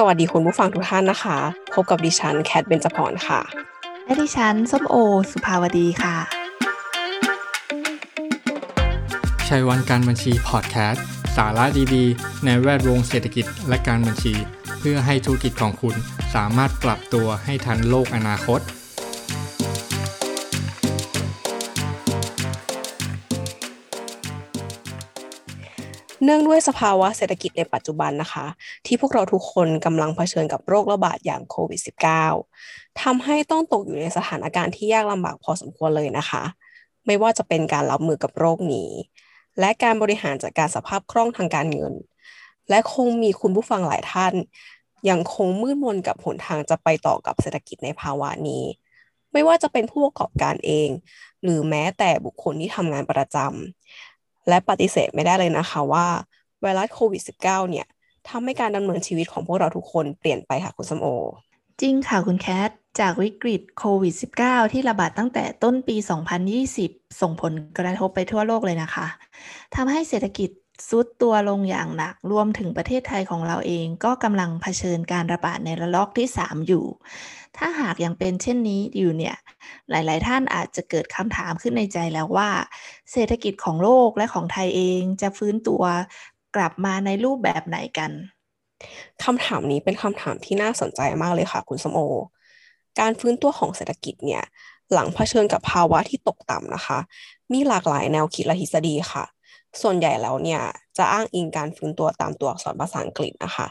สวัสดีคุณผู้ฟังทุกท่านนะคะ พบกับดิฉันแคทเบนจพรค่ะ และดิฉันส้มโอ สุภาวดีค่ะชัยวันการบัญชีพอดแคสต์สาระดีๆ ในแวดวงเศรษฐกิจและการบัญชี เพื่อให้ธุรกิจของคุณสามารถปรับตัวให้ทันโลกอนาคต เนื่องด้วยสภาวะเศรษฐกิจในปัจจุบันนะคะ ที่พวกเราทุกคนกำลังเผชิญกับโรคระบาดอย่างโควิด -19 ทำให้ต้องตกอยู่ในสถานการณ์ที่ยากลำบากพอสมควรเลยนะคะ ไม่ว่าจะเป็นการรับมือกับโรคนี้ และการบริหารจัดการสภาพคล่องทางการเงิน และคงมีคุณผู้ฟังหลายท่าน ยังคงมืดมนกับหนทางจะไปต่อกับเศรษฐกิจในภาวะนี้ ไม่ว่าจะเป็นผู้ประกอบการเอง หรือแม้แต่บุคคลที่ทำงานประจำ และปฏิเสธไม่ได้เลยนะคะว่าไวรัสโควิด -19 เนี่ยทำให้การดำเนินชีวิตของพวกเราทุกคนเปลี่ยนไปค่ะคุณสมโอ จริงค่ะคุณแคท จากวิกฤตโควิด -19 ที่ระบาดตั้งแต่ต้นปี 2020 ส่งผลกระทบไปทั่วโลกเลยนะคะทำให้เศรษฐกิจซุดตัวลงอย่างหนัก รวมถึงประเทศไทยของเราเองก็กำลังเผชิญการระบาดในระลอกที่ 3 อยู่ ถ้าหากยังเป็นเช่นนี้อยู่เนี่ย หลาย ๆ ท่านอาจจะเกิดคำถามขึ้นในใจแล้วว่า เศรษฐกิจของโลกและของไทยเองจะฟื้นตัวกลับมาในรูปแบบไหนกันคำถามนี้เป็นคำถามที่น่าสนใจมากเลยค่ะ คุณสมโอ การฟื้นตัวของเศรษฐกิจเนี่ย หลังเผชิญกับภาวะที่ตกต่ำนะคะ มีหลากหลายแนวคิดและทฤษฎีค่ะ ส่วนใหญ่แล้วเนี่ย จะอ้างอิงการฟื้นตัวตามตัวอักษรภาษาอังกฤษนะคะ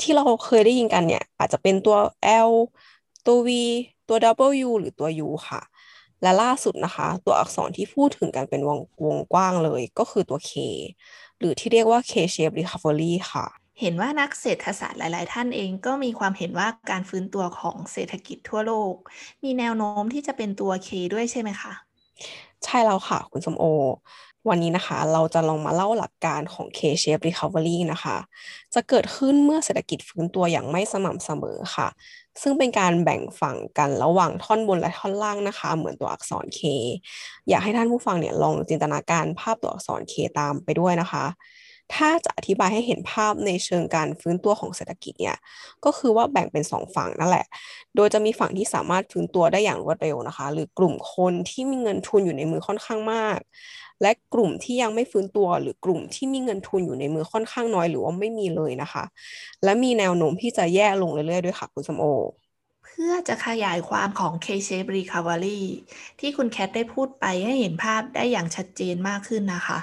ที่เราเคยได้ยินกันเนี่ย อาจจะเป็นตัว L ตัว V ตัว W หรือตัว U ค่ะ และล่าสุดนะคะ ตัวอักษรที่พูดถึงกันเป็นวงวงกว้างเลยก็คือตัว K หรือที่เรียกว่า K-shape recovery ค่ะ เห็นว่านักเศรษฐศาสตร์หลาย ๆ ท่านเองก็มีความเห็นว่าการฟื้นตัวของเศรษฐกิจทั่วโลก มีแนวโน้มที่จะเป็นตัว K ด้วยใช่ไหมคะใช่แล้วค่ะ คุณสมโอ วันนี้นะคะ เราจะลองมาเล่าหลักการของ K-shape recovery นะคะ จะเกิดขึ้นเมื่อเศรษฐกิจฟื้นตัวอย่างไม่สม่ำเสมอค่ะ ซึ่งเป็นการแบ่งฝั่งกันระหว่างท่อนบนและท่อนล่างนะคะ เหมือนตัวอักษร K อยากให้ท่านผู้ฟังเนี่ยลองจินตนาการภาพตัวอักษร K ตามไปด้วยนะคะ ถ้าจะอธิบายให้เห็นภาพในเชิงการฟื้นตัวของเศรษฐกิจเนี่ยก็คือว่าแบ่งเป็นสองฝั่งนั่นแหละ โดยจะมีฝั่งที่สามารถฟื้นตัวได้อย่างรวดเร็วนะคะ หรือกลุ่มคนที่มีเงินทุนอยู่ในมือค่อนข้างมาก และกลุ่มที่ยังไม่ฟื้นตัว หรือกลุ่มที่มีเงินทุนอยู่ในมือค่อนข้างน้อย หรือว่าไม่มีเลยนะคะ และมีแนวโน้มที่จะแย่ลงเรื่อยๆด้วยค่ะคุณสมโอ พื่อจะขยายความของ K-shape recovery ที่คุณแคทได้พูดไปให้เห็นภาพได้อย่างชัดเจนมากขึ้นนะคะ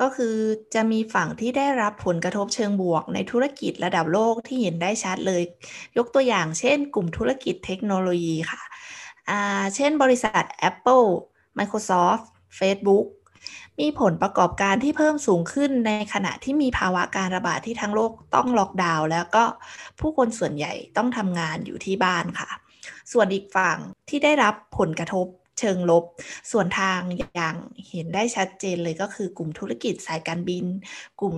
ก็คือจะมีฝั่งที่ได้รับผลกระทบเชิงบวกในธุรกิจระดับโลกที่เห็นได้ชัดเลย ยกตัวอย่างเช่นกลุ่มธุรกิจเทคโนโลยีค่ะอ่าเช่นบริษัท Apple Microsoft Facebook มีผลประกอบการที่เพิ่มสูงขึ้นในขณะที่มีภาวะการระบาดที่ทั้งโลกต้องล็อกดาวน์แล้วก็ผู้คนส่วนใหญ่ต้องทำงานอยู่ที่บ้านค่ะ ส่วนอีกฝั่งที่ได้รับผลกระทบเชิงลบ ส่วนทางอย่างเห็นได้ชัดเจนเลยก็คือกลุ่มธุรกิจสายการบิน กลุ่ม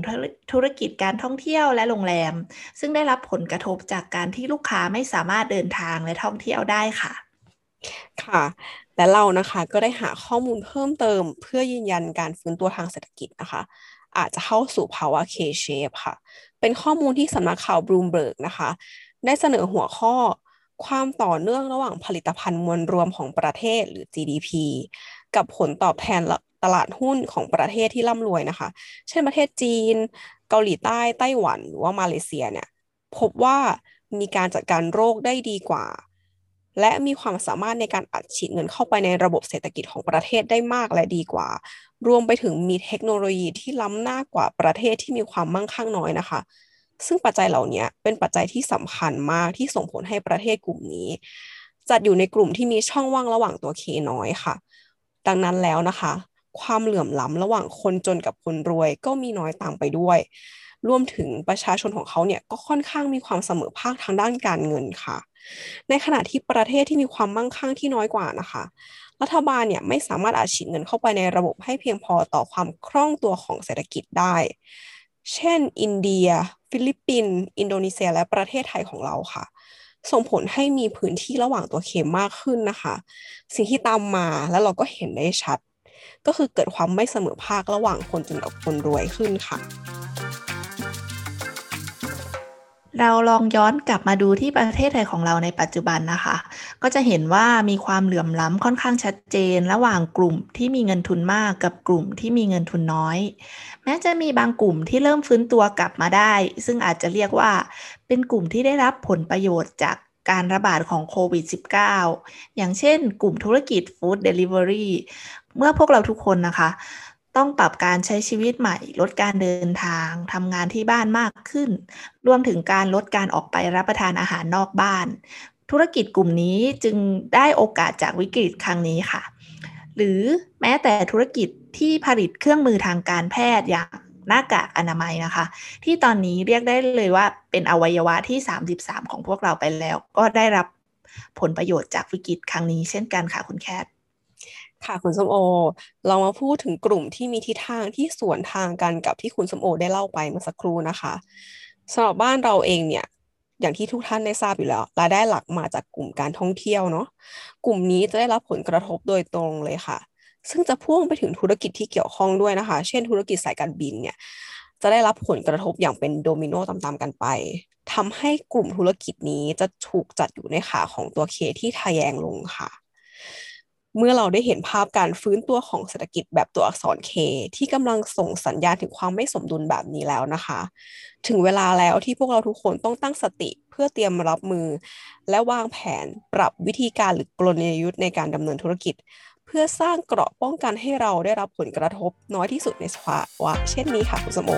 ธุรกิจการท่องเที่ยวและโรงแรม ซึ่งได้รับผลกระทบจากการที่ลูกค้าไม่สามารถเดินทางและท่องเที่ยวได้ค่ะ ค่ะ และเรานะคะก็ได้หาข้อมูลเพิ่มเติม เพื่อยืนยันการฟื้นตัวทางเศรษฐกิจนะคะ อาจจะเข้าสู่ภาวะ K-shape ค่ะ เป็นข้อมูลที่สำนักข่าวบลูมเบิร์กนะคะ ได้เสนอหัวข้อความต่อเนื่องระหว่างผลิตภัณฑ์มวลรวมของประเทศหรือ GDP กับผลตอบแทนตลาดหุ้นของประเทศที่ร่ำรวยนะคะ เช่นประเทศจีน เกาหลีใต้ ไต้หวัน หรือว่ามาเลเซียเนี่ย พบว่ามีการจัดการโรคได้ดีกว่า และมีความสามารถในการอัดฉีดเงินเข้าไปในระบบเศรษฐกิจของประเทศได้มากและดีกว่า รวมไปถึงมีเทคโนโลยีที่ล้ำหน้ากว่าประเทศที่มีความมั่งคั่งน้อยนะคะ ซึ่งปัจจัยเหล่านี้เป็นปัจจัยที่สำคัญมากที่ส่งผลให้ประเทศกลุ่มนี้ จัดอยู่ในกลุ่มที่มีช่องว่างระหว่างตัวเคน้อยค่ะ ดังนั้นแล้วนะคะ ความเหลื่อมล้ำระหว่างคนจนกับคนรวยก็มีน้อยตามไปด้วยรวมถึงประชาชนของเขาเนี่ยก็ค่อนข้างมีความเสมอภาคทางด้านการเงินค่ะ ในขณะที่ประเทศที่มีความมั่งคั่งที่น้อยกว่านะคะ รัฐบาลเนี่ยไม่สามารถอัดฉีดเงินเข้าไปในระบบให้เพียงพอต่อความคล่องตัวของเศรษฐกิจได้ เช่น อินเดีย ฟิลิปปินส์อินโดนีเซีย และประเทศไทยของเราค่ะ ส่งผลให้มีพื้นที่ระหว่างตัวเข็มมากขึ้นนะคะ สิ่งที่ตามมาแล้วเราก็เห็นได้ชัด ก็คือเกิดความไม่เสมอภาคระหว่างคนจนกับคนรวยขึ้นค่ะ เราลองย้อนกลับมาดูที่ประเทศไทยของเราในปัจจุบันนะคะ ก็จะเห็นว่ามีความเหลื่อมล้ำค่อนข้างชัดเจน ระหว่างกลุ่มที่มีเงินทุนมากกับกลุ่มที่มีเงินทุนน้อย แม้จะมีบางกลุ่มที่เริ่มฟื้นตัวกลับมาได้ ซึ่งอาจจะเรียกว่าเป็นกลุ่มที่ได้รับผลประโยชน์จากการระบาดของโควิด -19 อย่างเช่นกลุ่มธุรกิจฟู้ดเดลิเวอรี่เมื่อพวกเราทุกคนนะคะ ต้องปรับการใช้ชีวิตใหม่ ลดการเดินทางทำงานที่บ้านมากขึ้น รวมถึงการลดการออกไปรับประทานอาหารนอกบ้าน ธุรกิจกลุ่มนี้จึงได้โอกาสจากวิกฤตครั้งนี้ค่ะ หรือแม้แต่ธุรกิจที่ผลิตเครื่องมือทางการแพทย์อย่างหน้ากากอนามัยนะคะ ที่ตอนนี้เรียกได้เลยว่าเป็นอวัยวะที่ 33 ของพวกเราไปแล้ว ก็ได้รับผลประโยชน์จากวิกฤตครั้งนี้เช่นกันค่ะคุณแคท ค่ะคุณสมโอ เรามาพูดถึงกลุ่มที่มีทิศทางที่สวนทางกันกับที่คุณสมโอได้เล่าไปเมื่อสักครู่นะคะสำหรับบ้านเราเองเนี่ยอย่างที่ทุกท่านได้ทราบอยู่แล้วรายได้หลักมาจากกลุ่มการท่องเที่ยวเนาะกลุ่มนี้จะได้รับผลกระทบโดยตรงเลยค่ะ ซึ่งจะพ่วงไปถึงธุรกิจที่เกี่ยวข้องด้วยนะคะ เช่น ธุรกิจสายการบินเนี่ยจะได้รับผลกระทบอย่างเป็นโดมิโนตามๆกันไปทำให้กลุ่มธุรกิจนี้จะถูกจัดอยู่ในขาของตัวเคที่ทะแยงลงค่ะ เมื่อเราได้เห็นภาพการฟื้นตัวของเศรษฐกิจแบบตัวอักษร K ที่กำลังส่งสัญญาณถึงความไม่สมดุลแบบนี้แล้วนะคะ ถึงเวลาแล้วที่พวกเราทุกคนต้องตั้งสติเพื่อเตรียมรับมือ และวางแผนปรับวิธีการหรือกลยุทธ์ในการดำเนินธุรกิจ เพื่อสร้างเกราะป้องกันให้เราได้รับผลกระทบน้อยที่สุดในสภาวะเช่นนี้ค่ะคุณสมโอ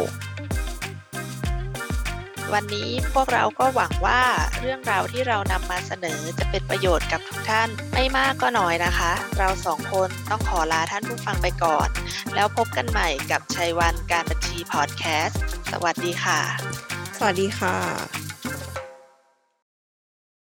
วันนี้พวกเราก็หวังว่าเรื่องราวที่เรานำมาเสนอจะเป็นประโยชน์กับทุกท่าน ไม่มากก็น้อยนะคะ เราสองคนต้องขอลาท่านผู้ฟังไปก่อน แล้วพบกันใหม่กับชัยวันการบัญชีพอดแคสต์ สวัสดีค่ะ สวัสดีค่ะ